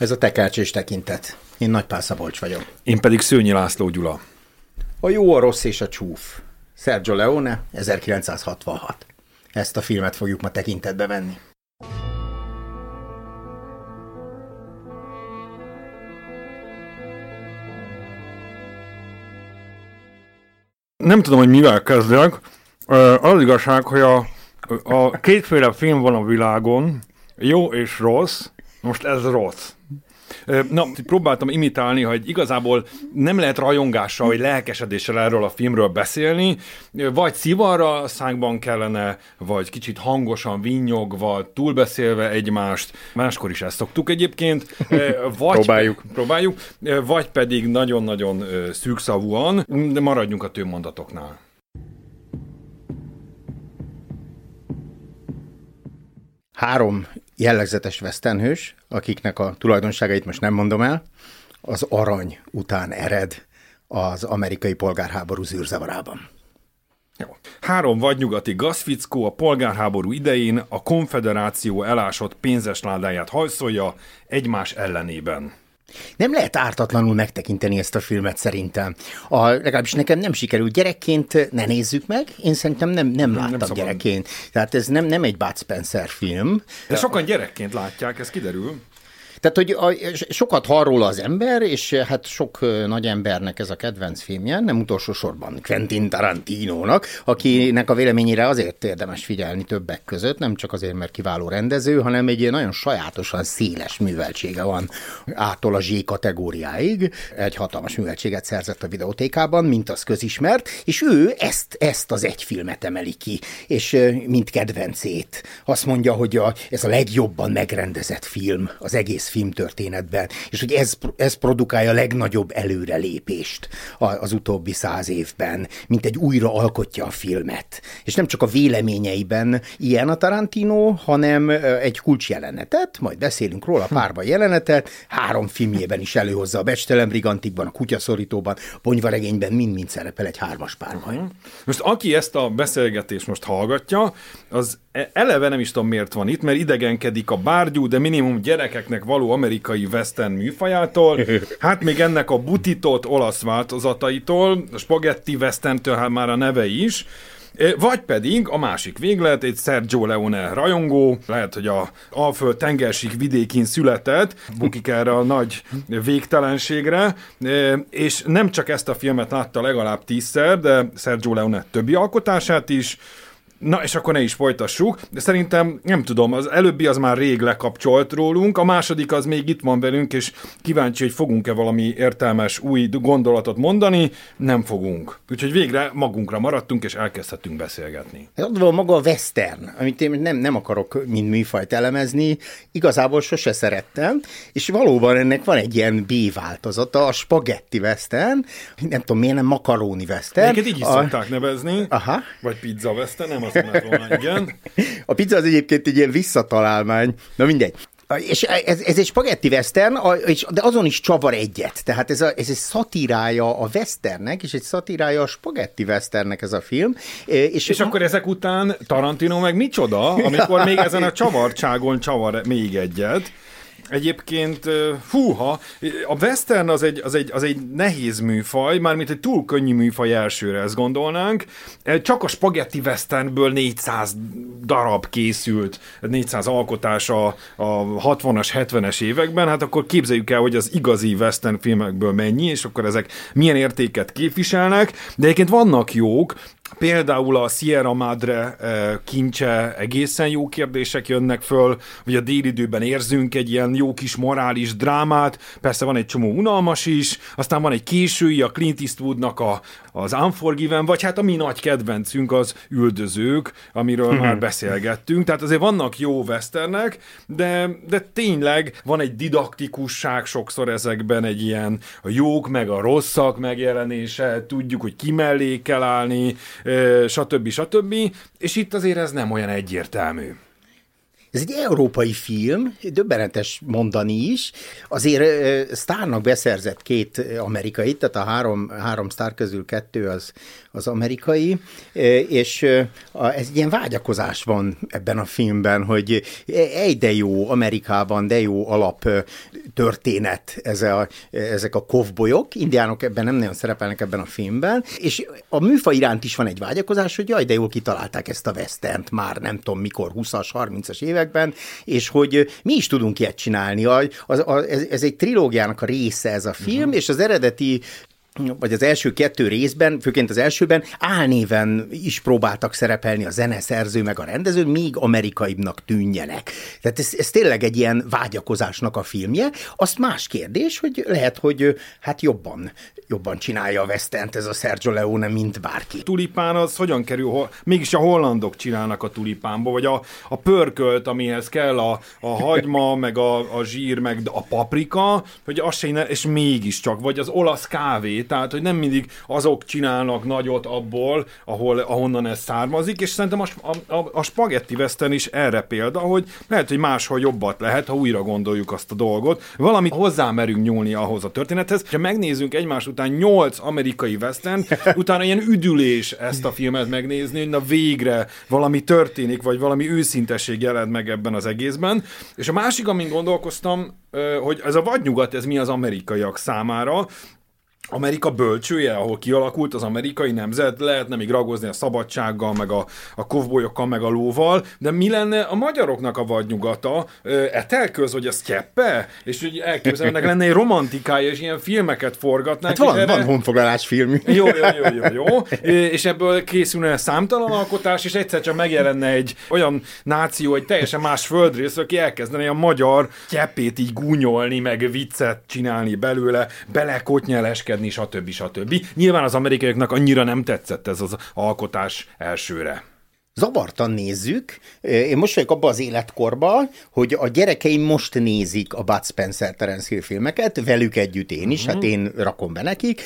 Ez a Tekercs és Tekintet. Én Nagypál Szabolcs vagyok. Én pedig Szőnyi László Gyula. A jó, a rossz és a csúf. Sergio Leone, 1966. Ezt a filmet fogjuk ma tekintetbe venni. Nem tudom, hogy mivel kezdek. Az igazság, hogy a, a kétféle film van a világon, jó és rossz. Most ez rossz. Na, próbáltam imitálni, hogy igazából nem lehet rajongással vagy lelkesedéssel erről a filmről beszélni, vagy szivarra szánkban kellene, vagy kicsit hangosan vinnyogva, túlbeszélve egymást, máskor is ezt szoktuk egyébként. Vagy, próbáljuk. Próbáljuk, vagy pedig nagyon-nagyon szűkszavúan, de maradjunk a tőmondatoknál. Három jellegzetes vesztenhős, akiknek a tulajdonságait most nem mondom el, az arany után ered az amerikai polgárháború zűrzavarában. Jó. Három vadnyugati gazfickó a polgárháború idején a konfederáció elásott pénzesládáját hajszolja egymás ellenében. Nem lehet ártatlanul megtekinteni ezt a filmet szerintem. A, legalábbis nekem nem sikerült. Gyerekként ne nézzük meg, én szerintem nem, nem láttam nem gyerekként. Tehát ez nem, nem egy Bud Spencer film. De sokan gyerekként látják, ez kiderül. Tehát, hogy a, sokat hall az ember, és hát sok nagy embernek ez a kedvenc filmje, nem utolsó sorban Quentin Tarantinónak, akinek a véleményére azért érdemes figyelni többek között, nem csak azért, mert kiváló rendező, hanem egy nagyon sajátosan széles műveltsége van ától a Z kategóriáig. Egy hatalmas műveltséget szerzett a videótékában, mint az közismert, és ő ezt, ezt az egy filmet emeli ki, és mint kedvencét. Azt mondja, hogy a, ez a legjobban megrendezett film az egész filmtörténetben, és hogy ez, ez produkálja a legnagyobb előrelépést az utóbbi száz évben, mint egy újra alkotja a filmet. És nem csak a véleményeiben ilyen a Tarantino, hanem egy kulcsjelenetet, majd beszélünk róla, párba jelenetet, három filmjében is előhozza a Becstelen Brigantikban, a Kutyaszorítóban, a Ponyvaregényben mind-mind szerepel egy hármas pár Uh-huh. Most aki ezt a beszélgetést most hallgatja, az e- eleve nem is tudom miért van itt, mert idegenkedik a bárgyú, de minimum gyerekeknek való való amerikai western műfajától, hát még ennek a butitott olasz változataitól, a spagetti westerntől hát már a neve is, vagy pedig a másik véglet, egy Sergio Leone rajongó, lehet, hogy a Alföld tengersik vidékén született, bukik erre a nagy végtelenségre, és nem csak ezt a filmet látta legalább tízszer, de Sergio Leone többi alkotását is, Na, és akkor ne is folytassuk, de szerintem, nem tudom, az előbbi az már rég lekapcsolt rólunk, a második az még itt van velünk, és kíváncsi, hogy fogunk-e valami értelmes új gondolatot mondani, nem fogunk. Úgyhogy végre magunkra maradtunk, és elkezdhetünk beszélgetni. Ott van maga a western, amit én nem, nem akarok mind műfajt elemezni, igazából sose szerettem, és valóban ennek van egy ilyen B változata, a spagetti western, nem tudom miért nem makaróni western. Neked így is a... szokták nevezni, Aha. vagy pizza western, nem azt volna, igen. A pizza az egyébként egy ilyen visszatalálmány. Na mindegy. És ez, ez egy spagetti western, de azon is csavar egyet. Tehát ez, a, ez egy szatírája a westernnek, és egy szatírája a spagetti westernnek ez a film. És, és akkor ezek után Tarantino meg micsoda, amikor még ezen a csavarcságon csavar még egyet. Egyébként, húha, a western az egy, az egy, az egy nehéz műfaj, mármint egy túl könnyű műfaj elsőre, ezt gondolnánk. Csak a spagetti westernből 400 darab készült, 400 alkotás a, a 60-as, 70-es években, hát akkor képzeljük el, hogy az igazi western filmekből mennyi, és akkor ezek milyen értéket képviselnek, de egyébként vannak jók, Például a Sierra Madre kincse egészen jó kérdések jönnek föl, hogy a délidőben érzünk egy ilyen jó kis morális drámát, persze van egy csomó unalmas is, aztán van egy késői, a Clint Eastwoodnak a, az Unforgiven, vagy hát a mi nagy kedvencünk az Üldözők, amiről már beszélgettünk, tehát azért vannak jó westernek, de, de tényleg van egy didaktikusság sokszor ezekben, egy ilyen a jók meg a rosszak megjelenése, tudjuk, hogy ki mellé kell állni, stb. stb. És itt azért ez nem olyan egyértelmű. Ez egy európai film, döbbenetes mondani is. Azért sztárnak beszerzett két amerikai, tehát a három, három sztár közül kettő az, az amerikai, és ez egy ilyen vágyakozás van ebben a filmben, hogy egy de jó Amerikában, de jó alap történet ez a, ezek a kovbolyok, indiánok ebben nem nagyon szerepelnek ebben a filmben, és a műfa iránt is van egy vágyakozás, hogy jaj, de jól kitalálták ezt a westent már nem tudom mikor, 20-as, 30-as évek években, és hogy mi is tudunk ilyet csinálni. A, az, a, ez, ez egy trilógiának a része ez a film, uh-huh. és az eredeti vagy az első kettő részben, főként az elsőben álnéven is próbáltak szerepelni a zeneszerző meg a rendező, míg amerikaibbnak tűnjenek. Tehát ez, ez tényleg egy ilyen vágyakozásnak a filmje. Azt más kérdés, hogy lehet, hogy hát jobban, jobban csinálja a Westent ez a Sergio Leone, mint bárki. Tulipán az hogyan kerül, mégis a hollandok csinálnak a tulipánba, vagy a, a pörkölt, amihez kell a, a hagyma, meg a, a zsír, meg a paprika, hogy az se, és mégiscsak, vagy az olasz kávé, tehát hogy nem mindig azok csinálnak nagyot abból, ahol, ahonnan ez származik, és szerintem a, a, a spagetti western is erre példa, hogy lehet, hogy máshol jobbat lehet, ha újra gondoljuk azt a dolgot, valamit hozzá merünk nyúlni ahhoz a történethez. Ha megnézzünk egymás után nyolc amerikai western, utána ilyen üdülés ezt a filmet megnézni, hogy na végre valami történik, vagy valami őszintesség jelent meg ebben az egészben. És a másik, amin gondolkoztam, hogy ez a vadnyugat, ez mi az amerikaiak számára, Amerika bölcsője, ahol kialakult az amerikai nemzet, lehetne még ragozni a szabadsággal, meg a, a kovbolyokkal, meg a lóval, de mi lenne a magyaroknak a vadnyugata? Etelköz, hogy a sztyeppe? És hogy elképzelnek lenne egy romantikája, és ilyen filmeket forgatnánk. Hát van, erre... van honfoglalás film. Jó, jó, jó, jó, jó. És ebből készülne számtalan alkotás, és egyszer csak megjelenne egy olyan náció, egy teljesen más földrész, aki elkezdene a magyar kyeppét így gúnyolni, meg viccet csinálni belőle, belekotnyeleskedni stb. stb. Nyilván az amerikaiaknak annyira nem tetszett ez az alkotás elsőre zavartan nézzük. Én most vagyok abban az életkorban, hogy a gyerekeim most nézik a Bud Spencer Terence Hill filmeket, velük együtt én is, uh-huh. hát én rakom be nekik,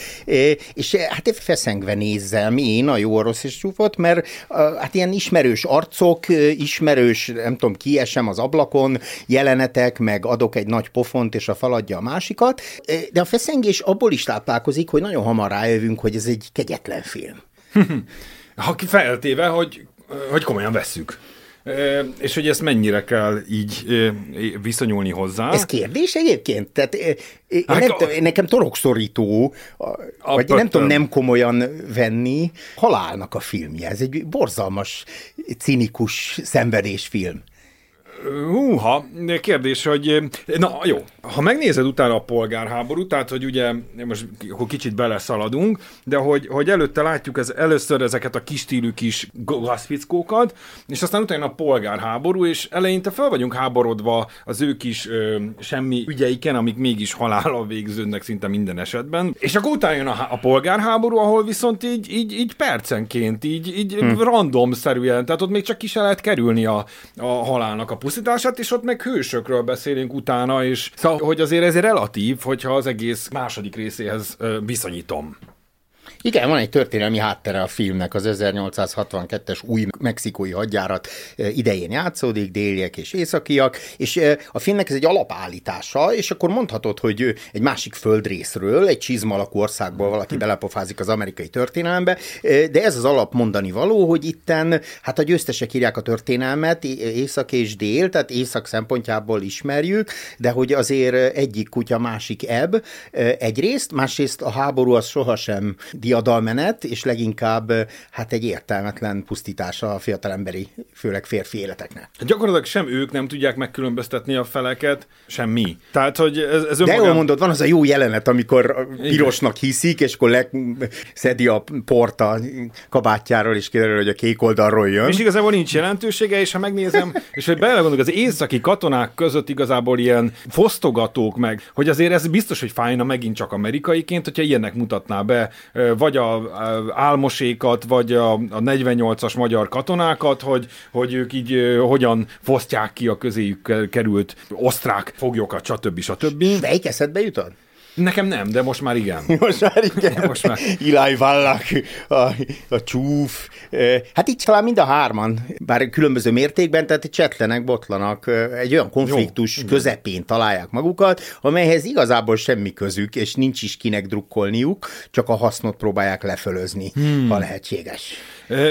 és hát feszengve nézzem én a jó, rossz és csúfot, mert hát ilyen ismerős arcok, ismerős, nem tudom, kiesem az ablakon, jelenetek, meg adok egy nagy pofont, és a faladja a másikat, de a feszengés abból is táplálkozik, hogy nagyon hamar rájövünk, hogy ez egy kegyetlen film. ha feltéve, hogy hogy komolyan vesszük. És hogy ezt mennyire kell így viszonyulni hozzá? Ez kérdés egyébként? Tehát hát nem, a, nekem torokszorító, vagy nem tudom nem komolyan venni, halálnak a filmje. Ez egy borzalmas, cinikus szenvedésfilm. Húha, kérdés, hogy na jó, ha megnézed utána a polgárháborút, tehát hogy ugye most akkor kicsit beleszaladunk, de hogy, hogy előtte látjuk ez, először ezeket a kis stílű kis gazfickókat, és aztán utána a polgárháború, és eleinte fel vagyunk háborodva az ő kis ö, semmi ügyeiken, amik mégis halállal végződnek szinte minden esetben. És akkor utána jön a, a polgárháború, ahol viszont így, így, így percenként, így, így hm. randomszerűen, tehát ott még csak ki se lehet kerülni a, a halálnak a pusztítását, és ott meg hősökről beszélünk utána, és szóval, hogy azért ez relatív, hogyha az egész második részéhez viszonyítom. Igen, van egy történelmi háttere a filmnek, az 1862-es új mexikói hadjárat eh, idején játszódik, déliek és északiak, és eh, a filmnek ez egy alapállítása, és akkor mondhatod, hogy eh, egy másik földrészről, egy csizmalakú országból valaki belepofázik az amerikai történelembe, de ez az alap mondani való, hogy itten, hát a győztesek írják a történelmet, észak és dél, tehát észak szempontjából ismerjük, de hogy azért egyik kutya, másik ebb egyrészt, másrészt a háború az sohasem diadalmenet, és leginkább hát egy értelmetlen pusztítása a fiatalemberi, főleg férfi életeknek. Gyakorlatilag sem ők nem tudják megkülönböztetni a feleket, sem mi. Tehát, hogy ez, ez önmagán... De jól mondod, van az a jó jelenet, amikor pirosnak hiszik, és akkor szedi a porta kabátjáról, és kiderül, hogy a kék oldalról jön. És igazából nincs jelentősége, és ha megnézem, és hogy belegondolok, az északi katonák között igazából ilyen fosztogatók meg, hogy azért ez biztos, hogy fájna megint csak amerikaiként, hogyha ilyenek mutatná be, vagy a, álmosékat, vagy a, a 48-as magyar katonákat, hogy, hogy ők így hogyan fosztják ki a közéjük került osztrák foglyokat, stb. stb. Melyik eszedbe jutott? Nekem nem, de most már igen. Most már igen. Most már. Ilaj Vallak, a, a csúf. Hát itt talán mind a hárman, bár különböző mértékben, tehát csetlenek, botlanak, egy olyan konfliktus Jó, közepén találják magukat, amelyhez igazából semmi közük, és nincs is kinek drukkolniuk, csak a hasznot próbálják lefölözni, hmm. ha lehetséges.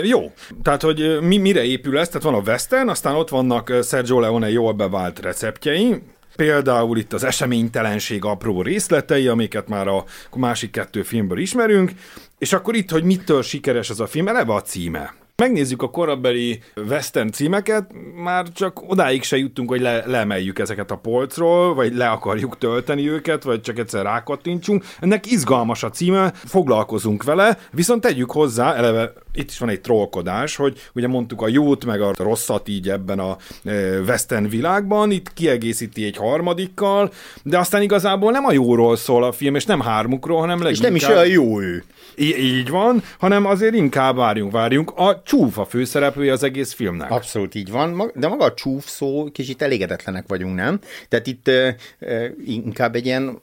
Jó, tehát hogy mi, mire épül ez? Tehát van a western, aztán ott vannak Sergio Leone jól bevált receptjei, Például itt az eseménytelenség apró részletei, amiket már a másik kettő filmből ismerünk, és akkor itt, hogy mitől sikeres ez a film, eleve a címe. Megnézzük a korabeli western címeket, már csak odáig se juttunk, hogy le, leemeljük ezeket a polcról, vagy le akarjuk tölteni őket, vagy csak egyszer rákattintsunk. Ennek izgalmas a címe, foglalkozunk vele, viszont tegyük hozzá, eleve itt is van egy trollkodás, hogy ugye mondtuk a jót meg a rosszat így ebben a e, western világban, itt kiegészíti egy harmadikkal, de aztán igazából nem a jóról szól a film, és nem hármukról, hanem leginkább... És nem is olyan jó ő. Í- így van, hanem azért inkább várjunk, várjunk. A csúf a főszereplője az egész filmnek. Abszolút így van, de maga a csúf szó, kicsit elégedetlenek vagyunk, nem? Tehát itt uh, uh, inkább egy ilyen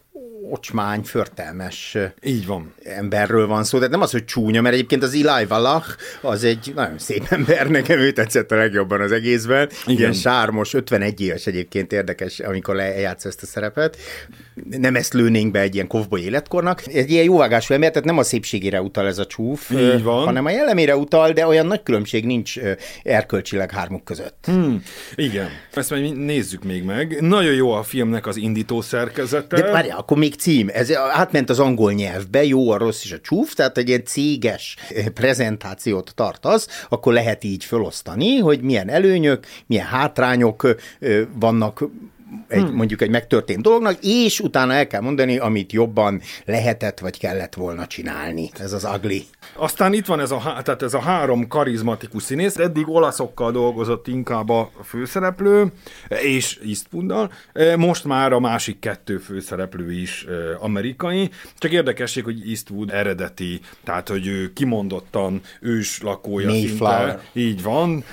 ocsmány, förtelmes Így van. emberről van szó, de nem az, hogy csúnya, mert egyébként az Eli Valach az egy nagyon szép ember, nekem ő tetszett a legjobban az egészben. Igen. Ilyen sármos, 51 éves egyébként érdekes, amikor lejátsz ezt a szerepet. Nem ezt lőnénk be egy ilyen kovboly életkornak. Egy ilyen jóvágású ember, tehát nem a szépségére utal ez a csúf, Így van. hanem a jellemére utal, de olyan nagy különbség nincs erkölcsileg hármuk között. Hmm, igen, ezt majd nézzük még meg. Nagyon jó a filmnek az indító szerkezete. De várjál, akkor még cím. Ez átment az angol nyelvbe, jó, a rossz és a csúf, tehát egy ilyen céges prezentációt tartasz, akkor lehet így felosztani, hogy milyen előnyök, milyen hátrányok vannak egy, hmm. mondjuk egy megtörtént dolognak, és utána el kell mondani, amit jobban lehetett vagy kellett volna csinálni. Ez az ugly. Aztán itt van ez a, tehát ez a három karizmatikus színész, eddig olaszokkal dolgozott inkább a főszereplő, és Eastwooddal, most már a másik kettő főszereplő is amerikai, csak érdekesség, hogy Eastwood eredeti, tehát hogy ő kimondottan ős lakója Mayflower. szinte, így van,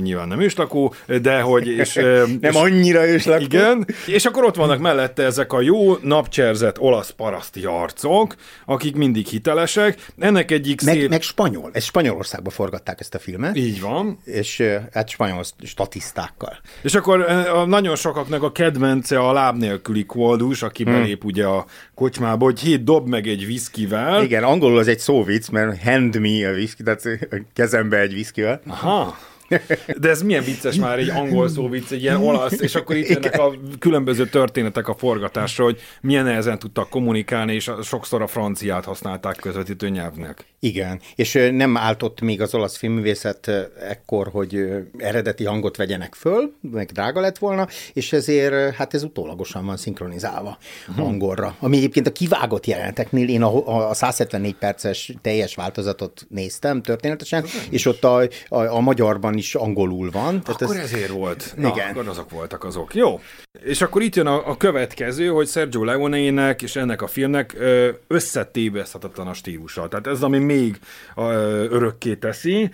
nyilván nem őslakó, de hogy... És, nem és, annyira őslakó. Igen, és akkor ott vannak mellette ezek a jó napcserzett olasz paraszti arcok, akik mindig hitelesek. Ennek egyik meg, szép... meg spanyol. Ez Spanyolországban forgatták ezt a filmet. Így van. És hát spanyol statisztákkal. És akkor a, nagyon sokaknak a kedvence a láb nélküli koldus, aki hmm. belép ugye a kocsmába, hogy hét dob meg egy viszkivel. Igen, angolul az egy szóvic, mert hand me a viszki, tehát kezembe egy viszkivel. Aha. De ez milyen vicces már egy angol szó vicc, egy ilyen olasz, és akkor itt jönnek a különböző történetek a forgatásra, hogy milyen nehezen tudtak kommunikálni, és sokszor a franciát használták közvetítő nyelvnek. Igen, és nem áltott még az olasz filmművészet ekkor, hogy eredeti hangot vegyenek föl, meg drága lett volna, és ezért hát ez utólagosan van szinkronizálva hmm. angolra. Ami egyébként a kivágott jeleneteknél, én a, a 174 perces teljes változatot néztem történetesen, és ott a, a, a magyarban is angolul van. Tehát akkor ez... ezért volt. Na, Igen. akkor azok voltak azok. Jó. És akkor itt jön a, a következő, hogy Sergio Leone-nek és ennek a filmnek összetéveszthetetlen a stílusa. Tehát ez, ami még örökké teszi.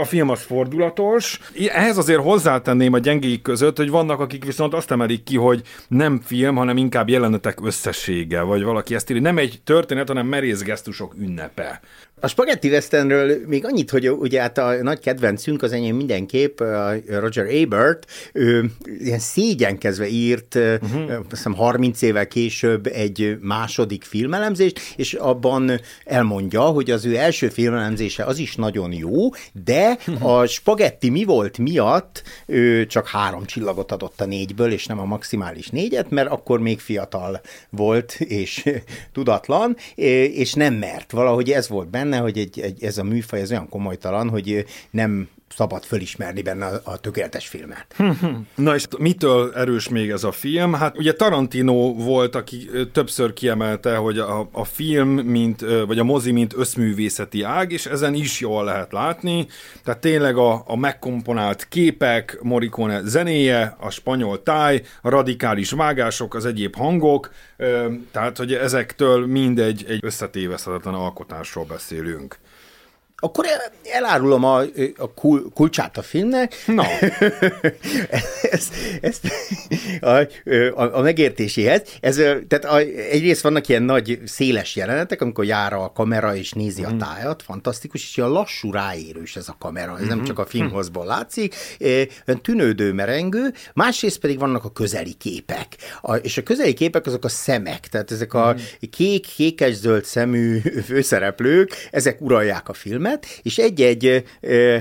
A film az fordulatos. Ehhez azért hozzátenném a gyengéik között, hogy vannak, akik viszont azt emelik ki, hogy nem film, hanem inkább jelenetek összessége, vagy valaki ezt írja. Nem egy történet, hanem merész gesztusok ünnepe. A Spaghetti Westernről még annyit, hogy ugye hát a nagy kedvencünk az enyém mindenképp, Roger Ebert, ő ilyen szégyenkezve írt, uh-huh. azt hiszem 30 évvel később egy második filmelemzést, és abban elmondja, hogy az ő első filmelemzése az is nagyon jó, de a Spaghetti mi volt miatt ő csak három csillagot adott a négyből, és nem a maximális négyet, mert akkor még fiatal volt, és tudatlan, és nem mert. Valahogy ez volt benne, benne, hogy egy, egy, ez a műfaj ez olyan komolytalan, hogy nem szabad fölismerni benne a, a tökéletes filmet. Na és mitől erős még ez a film? Hát ugye Tarantino volt, aki többször kiemelte, hogy a, a film, mint, vagy a mozi, mint összművészeti ág, és ezen is jól lehet látni. Tehát tényleg a, a megkomponált képek, Morricone zenéje, a spanyol táj, a radikális vágások, az egyéb hangok, tehát hogy ezektől mindegy egy összetéveszthetetlen alkotásról beszélünk. Akkor elárulom a, a kul, kulcsát a filmnek. No. ezt, ezt, a, a, a megértéséhez. Ez, tehát a, egyrészt vannak ilyen nagy, széles jelenetek, amikor jár a kamera és nézi mm. a mhm. tájat, fantasztikus, és ilyen lassú ráérős ez a kamera, ez mm-hmm. nem mhm. csak a filmhozból látszik, tűnődő, merengő, másrészt pedig vannak a közeli képek. A, és a közeli képek azok a szemek, tehát ezek a mm. kék, kékes-zöld szemű főszereplők, ezek uralják a filmet, filmet, és egy-egy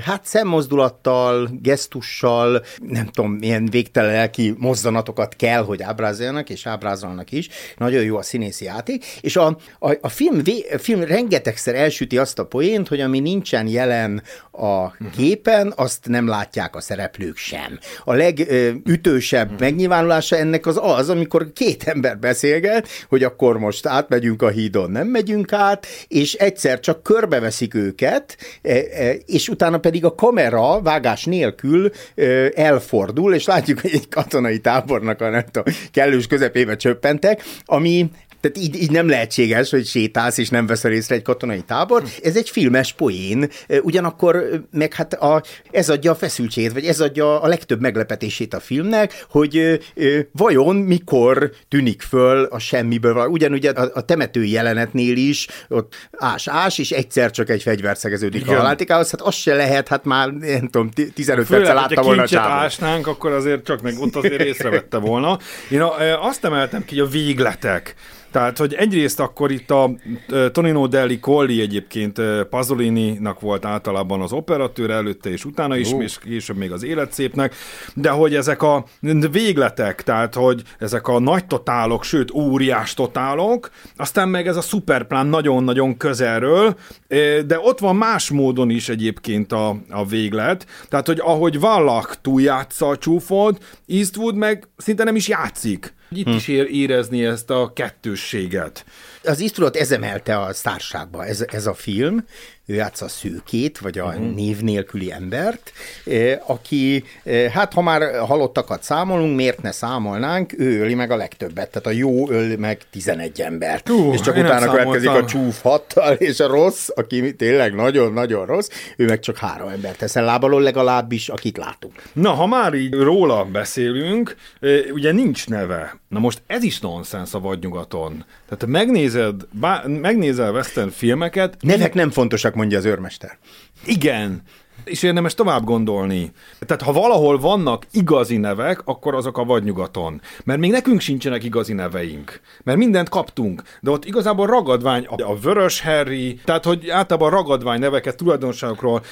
hát szemmozdulattal, gesztussal, nem tudom, milyen végtelen lelki mozzanatokat kell, hogy ábrázoljanak, és ábrázolnak is. Nagyon jó a színészi játék. És a, a, a, film, a film rengetegszer elsüti azt a poént, hogy ami nincsen jelen a képen, azt nem látják a szereplők sem. A legütősebb megnyilvánulása ennek az az, amikor két ember beszélget, hogy akkor most átmegyünk a hídon, nem megyünk át, és egyszer csak körbeveszik őket, vezet, e, e, és utána pedig a kamera vágás nélkül e, elfordul, és látjuk, hogy egy katonai tábornak a nem tudom, kellős közepébe csöppentek, ami tehát így, így nem lehetséges, hogy sétálsz és nem veszel észre egy katonai tábor. Ez egy filmes poén, ugyanakkor meg hát a, ez adja a feszültségét, vagy ez adja a legtöbb meglepetését a filmnek, hogy vajon mikor tűnik föl a semmiből. Ugyanúgy a, a temető jelenetnél is, ott ás-ás, és egyszer csak egy fegyver szegeződik Igen. a haláltikához, hát az se lehet, hát már nem tudom, 15 perccel látta volna a csávot. ásnánk, akkor azért csak meg ott azért észrevette volna. Én a, azt emeltem ki, hogy a végletek. Tehát, hogy egyrészt akkor itt a Tonino Deli Colli egyébként Pasolini-nak volt általában az operatőr előtte és utána is, oh. és később még az életszépnek, de hogy ezek a végletek, tehát, hogy ezek a nagy totálok, sőt, óriás totálok, aztán meg ez a szuperplán nagyon-nagyon közelről, de ott van más módon is egyébként a, a véglet, tehát, hogy ahogy Wallach túljátsza a csúfot, Eastwood meg szinte nem is játszik. Itt hm. is ér, érezni ezt a kettősséget. Az Eastwoodot ez emelte a sztárságba, ez, ez a film, ő játsza a szőkét, vagy a uh-huh. név nélküli embert, aki, hát ha már halottakat számolunk, miért ne számolnánk, ő öli meg a legtöbbet, tehát a jó öl meg 11 embert. Uh, és csak utána következik a csúf hattal, és a rossz, aki tényleg nagyon-nagyon rossz, ő meg csak három embert teszel lábalól legalábbis, akit látunk. Na, ha már így róla beszélünk, ugye nincs neve. Na most ez is nonsens a vadnyugaton. Tehát megnézed, bá, megnézel western filmeket... Nevek nem fontosak, mondja az őrmester. Igen, és érdemes tovább gondolni. Tehát ha valahol vannak igazi nevek, akkor azok a vadnyugaton. Mert még nekünk sincsenek igazi neveink. Mert mindent kaptunk. De ott igazából ragadvány, a Vörös Harry, tehát hogy általában ragadvány neveket tulajdonságokról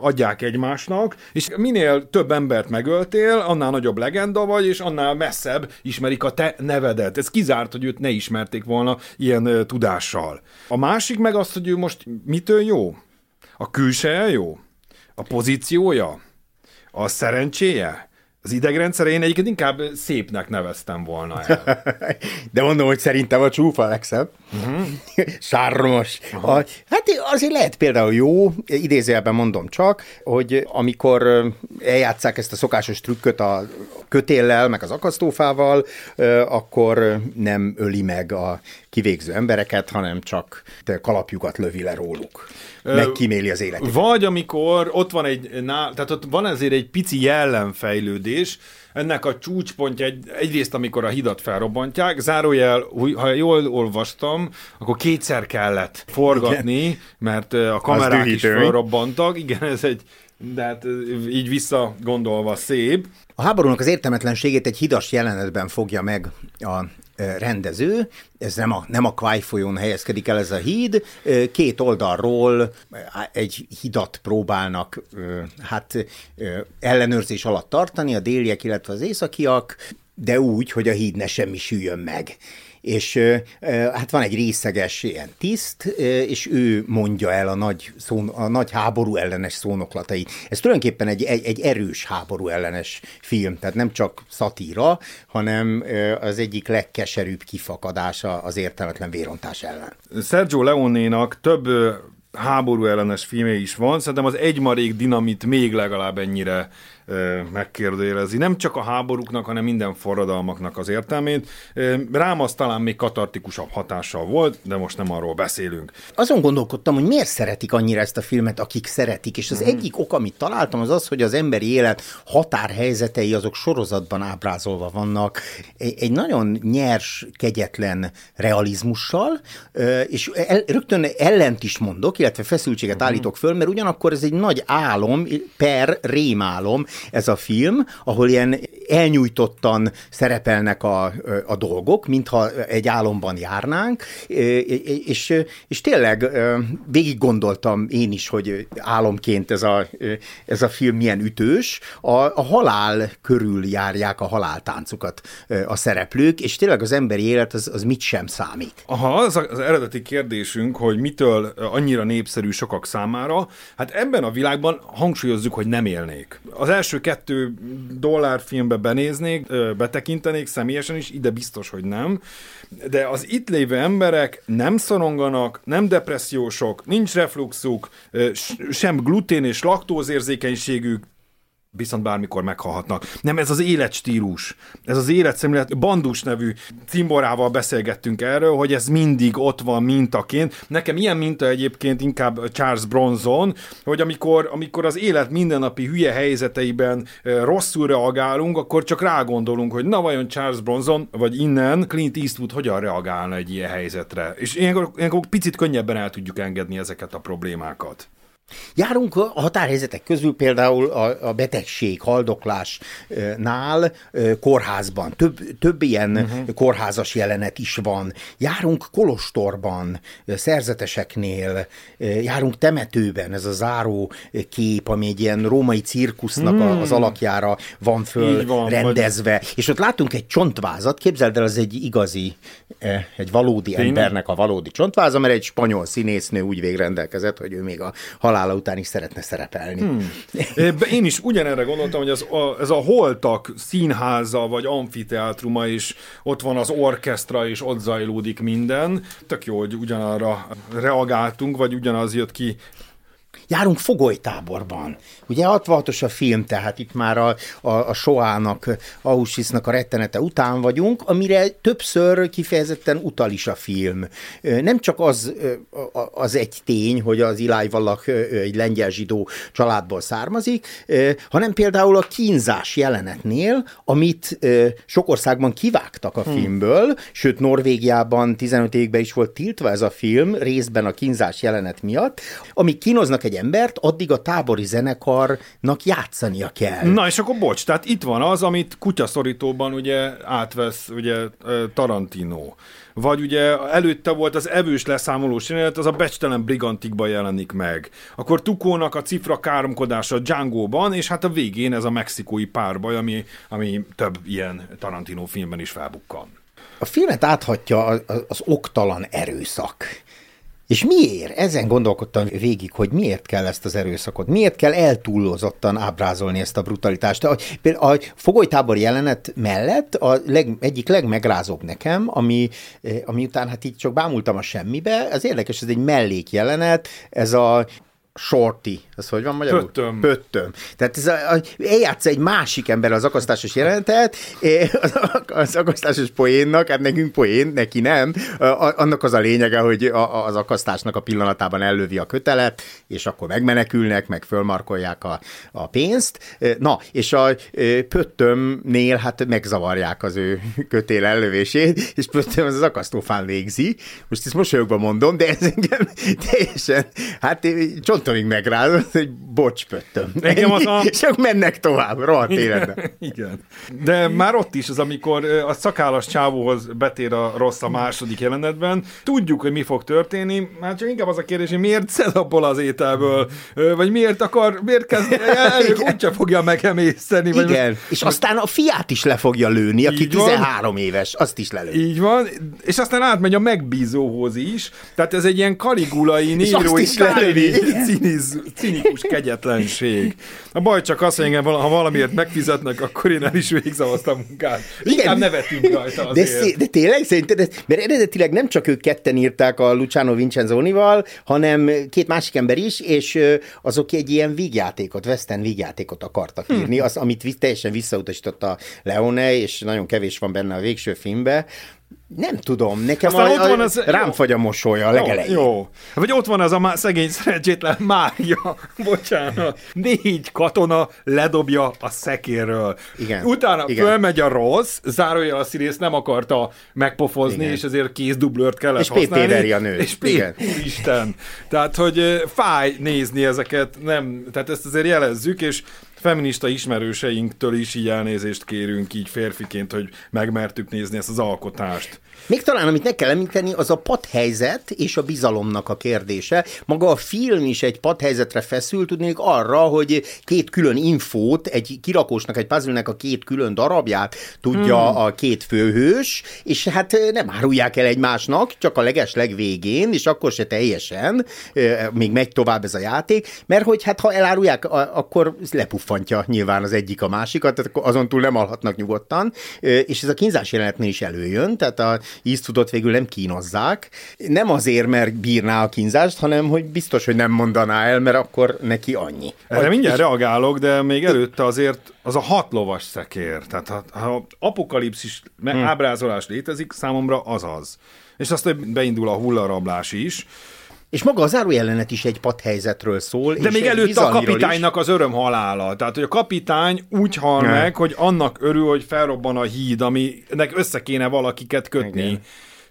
adják egymásnak, és minél több embert megöltél, annál nagyobb legenda vagy, és annál messzebb ismerik a te nevedet. Ez kizárt, hogy őt ne ismerték volna ilyen tudással. A másik meg az, hogy ő most mitől jó? A külseje jó? A pozíciója? A szerencséje? Az idegrendszere én egyébként inkább szépnek neveztem volna el. De mondom, hogy szerintem a csúfa legszebb. Uh-huh. Sármos. A, hát azért lehet például jó, idézőjelben mondom csak, hogy amikor eljátszák ezt a szokásos trükköt a kötéllel, meg az akasztófával, akkor nem öli meg a kivégző embereket, hanem csak kalapjukat lövi le róluk. Megkíméli az életet. Vagy amikor ott van egy, tehát ott van ezért egy pici jellemfejlődés. Ennek a csúcspontja egy, egyrészt, amikor a hidat felrobbantják, zárójel, ha jól olvastam, akkor kétszer kellett forgatni, Igen. mert a kamerák is felrobbantak. Igen, ez egy de hát így visszagondolva szép. A háborúnak az értelmetlenségét egy hidas jelenetben fogja meg a rendező, ez nem a, nem a Kwai folyón helyezkedik el ez a híd, két oldalról egy hidat próbálnak hát ellenőrzés alatt tartani, a déliek, illetve az északiak, de úgy, hogy a híd ne semmisüljön meg és hát van egy részeges ilyen tiszt, és ő mondja el a nagy, szó, a nagy háború ellenes szónoklatait. Ez tulajdonképpen egy, egy, egy erős háború ellenes film, tehát nem csak szatíra, hanem az egyik legkeserűbb kifakadása az értelmetlen vérontás ellen. Sergio Leonénak több háború ellenes filmje is van, szerintem az egymarék dinamit még legalább ennyire megkérdőjelezi. Nem csak a háborúknak, hanem minden forradalmaknak az értelmét. Rám az talán még katartikusabb hatással volt, de most nem arról beszélünk. Azon gondolkodtam, hogy miért szeretik annyira ezt a filmet, akik szeretik, és az mm. egyik ok, amit találtam, az az, hogy az emberi élet határhelyzetei azok sorozatban ábrázolva vannak, egy nagyon nyers, kegyetlen realizmussal, és el, rögtön ellent is mondok, illetve feszültséget mm. állítok föl, mert ugyanakkor ez egy nagy álom per rémálom, ez a film, ahol ilyen elnyújtottan szerepelnek a, a dolgok, mintha egy álomban járnánk, és, és tényleg végig gondoltam én is, hogy álomként ez a, ez a film milyen ütős. A, a halál körül járják a haláltáncukat a szereplők, és tényleg az emberi élet az, az mit sem számít. Aha, az az eredeti kérdésünk, hogy mitől annyira népszerű sokak számára, hát ebben a világban hangsúlyozzuk, hogy nem élnék. Az első kettő dollár filmbe benéznék, betekintenék személyesen is, ide biztos, hogy nem. De az itt lévő emberek nem szoronganak, nem depressziósok, nincs refluxuk, sem glutén és laktózérzékenységük, viszont bármikor meghalhatnak. Nem, ez az életstílus, ez az életszemlélet. Bandus nevű cimborával beszélgettünk erről, hogy ez mindig ott van mintaként. Nekem ilyen minta egyébként inkább Charles Bronson, hogy amikor, amikor az élet mindennapi hülye helyzeteiben rosszul reagálunk, akkor csak rágondolunk, hogy na vajon Charles Bronson, vagy innen Clint Eastwood hogyan reagálna egy ilyen helyzetre. És ilyenkor, ilyenkor picit könnyebben el tudjuk engedni ezeket a problémákat. Járunk a határhelyzetek közül például a, a betegség, haldoklásnál kórházban. Több, több ilyen uh-huh. kórházas jelenet is van. Járunk kolostorban, szerzeteseknél, járunk temetőben, ez a záró kép, ami egy ilyen római cirkusznak hmm. az alakjára van föl van, rendezve. Vagy... És ott látunk egy csontvázat, képzeld el, az egy igazi, egy valódi Tényleg? embernek a valódi csontváza, mert egy spanyol színésznő úgy végrendelkezett, hogy ő még a halál halála után is szeretne szerepelni. Hmm. Én is ugyanerre gondoltam, hogy az, a, ez a holtak színháza vagy amfiteátruma is, ott van az orkesztra, és ott zajlódik minden. Tök jó, hogy ugyanarra reagáltunk, vagy ugyanaz jött ki járunk fogolytáborban. Ugye 66-os a film, tehát itt már a, a, a Soának, Auschwitznak a rettenete után vagyunk, amire többször kifejezetten utal is a film. Nem csak az, az egy tény, hogy az Iláj Vallak egy lengyel zsidó családból származik, hanem például a kínzás jelenetnél, amit sok országban kivágtak a hmm. filmből, sőt Norvégiában 15 évben is volt tiltva ez a film, részben a kínzás jelenet miatt, amik kínoznak egy embert, addig a tábori zenekarnak játszania kell. Na és akkor bocs, tehát itt van az, amit kutyaszorítóban ugye átvesz ugye Tarantino. Vagy ugye előtte volt az evős leszámolós jelenet, az a becstelen brigantikban jelenik meg. Akkor Tukónak a cifra káromkodása Django-ban, és hát a végén ez a mexikói párbaj, ami, ami több ilyen Tarantino filmben is felbukkan. A filmet áthatja az, az oktalan erőszak. És miért? Ezen gondolkodtam végig, hogy miért kell ezt az erőszakot, miért kell eltúllozottan ábrázolni ezt a brutalitást. A, a fogolytábor jelenet mellett a leg, egyik legmegrázóbb nekem, ami, ami után hát így csak bámultam a semmibe, az érdekes, ez egy mellék jelenet, ez a Shorty, ez hogy van magyarul? Pöttöm. Pöttöm. Tehát ez a, a, eljátsz egy másik ember az akasztásos jelenetet, eh, az, az akasztásos poénnak, hát nekünk poén, neki nem, a, annak az a lényege, hogy a, az akasztásnak a pillanatában ellövi a kötelet, és akkor megmenekülnek, meg fölmarkolják a, a pénzt. Na, és a pöttömnél hát megzavarják az ő kötél ellövését, és pöttöm az, akasztófán végzi. Most ezt mosolyogva mondom, de ez engem teljesen, hát eh, csontomig megrázott, hogy bocs, pöttöm. Engem az a- És akkor mennek tovább, rohadt életben. Igen. De már ott is az, amikor a szakállas csávóhoz betér a rossz a második jelenetben, tudjuk, hogy mi fog történni, már csak inkább az a kérdés, hogy miért szed abból az ételből, vagy miért akar, miért kezd, úgyse fogja megemészteni. Vagy Igen, és aztán a fiát is le fogja lőni, aki Így van. 13 éves, azt is lelő. Így van, és aztán átmegy a megbízóhoz is, tehát ez egy ilyen kaligulai, És azt nérói, is lelövi. Ciniz, cinikus kegyetlenség. A baj csak az, hogy engem ha valamiért megfizetnek, akkor én el is végzem azt a munkát. Inkább nevetünk rajta De, azért. szé- de tényleg szerinted, mert eredetileg nem csak ők ketten írták a Luciano Vincenzonival, hanem két másik ember is, és azok egy ilyen vígjátékot, western vígjátékot akartak Hm. írni, az, amit teljesen visszautasította Leone, és nagyon kevés van benne a végső filmbe. Nem tudom, nekem Aztán a, ott van a, az- rám jó. fagy a mosolya a Jó, legelején. jó. Vagy ott van az a má- szegény szerencsétlen Mária, bocsánat, négy katona ledobja a szekérről. Igen, Utána igen. fölmegy a rossz, zárójel a színész nem akarta megpofozni, Igen. és ezért kézdublőrt kellett És használni. pépéveri a nőt. És pép, Igen. úristen. Tehát, hogy fáj nézni ezeket, nem, tehát ezt azért jelezzük, és feminista ismerőseinktől is így elnézést kérünk így férfiként, hogy megmertük nézni ezt az alkotást. Még talán, amit meg kell említeni, az a padhelyzet és a bizalomnak a kérdése. Maga a film is egy padhelyzetre feszül, tudnék arra, hogy két külön infót, egy kirakósnak, egy puzzle a két külön darabját tudja hmm. a két főhős, és hát nem árulják el egymásnak, csak a leges legvégén, és akkor se teljesen, még megy tovább ez a játék, mert hogy hát ha elárulják, akkor lepuffantja nyilván az egyik a másikat, tehát azon túl nem alhatnak nyugodtan, és ez a kínzás jelenetnél is előjön, tehát a Eastwoodot végül nem kínozzák. Nem azért, mert bírná a kínzást, hanem hogy biztos, hogy nem mondaná el, mert akkor neki annyi. Erre mindjárt reagálok, de még előtte azért az a hat lovas szekér. Tehát ha, ha apokalipszis hmm. ábrázolás létezik, számomra az az. És aztán beindul a hullarablás is. És maga az árójelenet is egy padhelyzetről szól. De és még egy előtte a kapitánynak az öröm halála. Tehát, hogy a kapitány úgy hal Ne. meg, hogy annak örül, hogy felrobban a híd, aminek össze kéne valakiket kötni. Igen.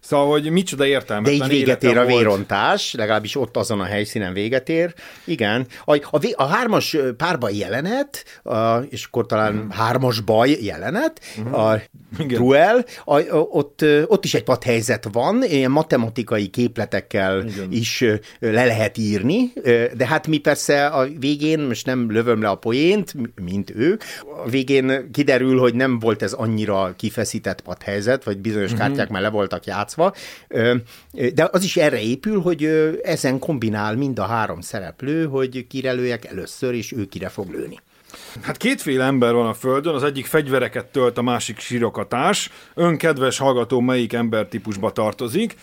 Szóval, hogy micsoda De értelmetlen így véget ér a volt. vérontás, legalábbis ott azon a helyszínen véget ér. Igen. A, a, a hármas párbaj jelenet, a, és akkor talán hármas baj jelenet, a Igen. duel, a, a, ott, ott is egy padhelyzet van, ilyen matematikai képletekkel Igen. is le lehet írni, de hát mi persze a végén, most nem lövöm le a poént, mint ők, a végén kiderül, hogy nem volt ez annyira kifeszített padhelyzet, vagy bizonyos kártyák már le voltak játszva, Ö, de az is erre épül, hogy ezen kombinál mind a három szereplő, hogy kire lőjek először, és ő kire fog lőni. Hát kétféle ember van a Földön, az egyik fegyvereket tölt, a másik sírokatás. Ön, kedves hallgató, melyik embertípusba tartozik?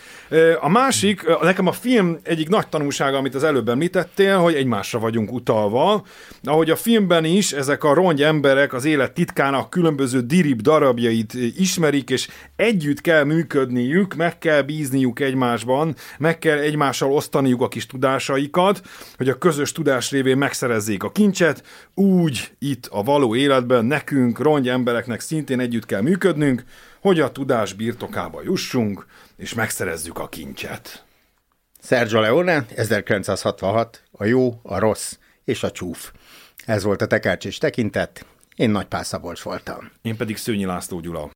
A másik, nekem a film egyik nagy tanulsága, amit az előbb említettél, hogy egymásra vagyunk utalva. Ahogy a filmben is, ezek a rongy emberek az élet titkának különböző dirib darabjait ismerik, és együtt kell működniük, meg kell bízniuk egymásban, meg kell egymással osztaniuk a kis tudásaikat, hogy a közös tudás révén megszerezzék a kincset, úgy itt a való életben nekünk, rongy embereknek szintén együtt kell működnünk, hogy a tudás birtokába jussunk, és megszerezzük a kincset. Sergio Leone, 1966, a jó, a rossz és a csúf. Ez volt a tekercs és tekintet. Én Nagy Pál Szabolcs voltam. Én pedig Szőnyi László Gyula.